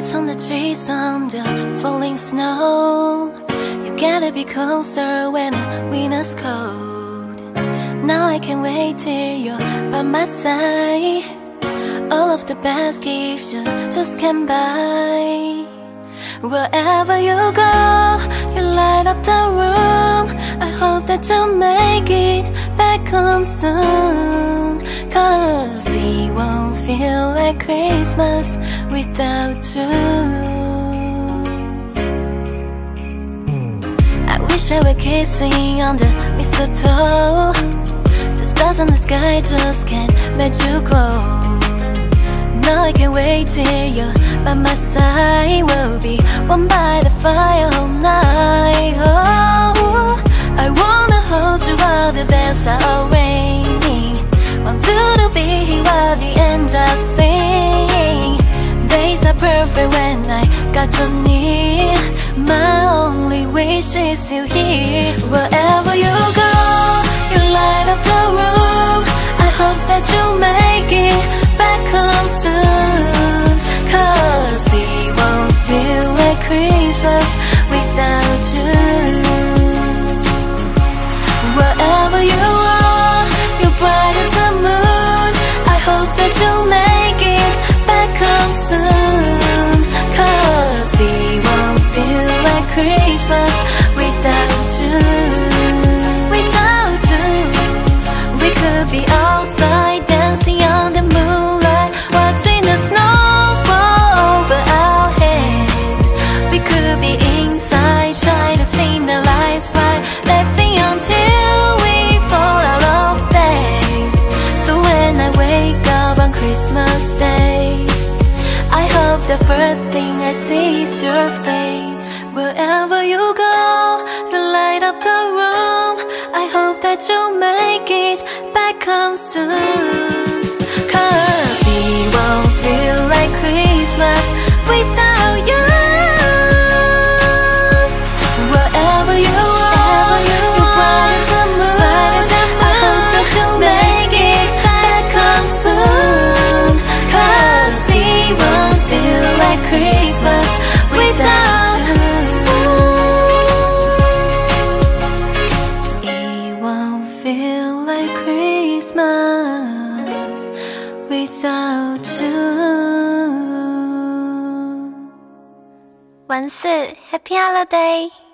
lights on the trees on the falling snow. You gotta be closer when the winter's cold. Now I can wait till you're by my side. All of the best gifts you just can't buy. Wherever you go, you light up the room. I hope that you'll make it back home soon. Cause it won't feel like Christmas without you. I wish I were kissing on the mistletoe. The stars in the sky just can't make you glow. Now I can't wait till you're by my side. We'll be warm by the fire Perfect when I got you near. My only wish is you here. Wherever you go, first thing I see is your face. Wherever you go, you light up the room. I hope that you'll make it back home soon. Feel like Christmas without you. 万四，Happy Holiday！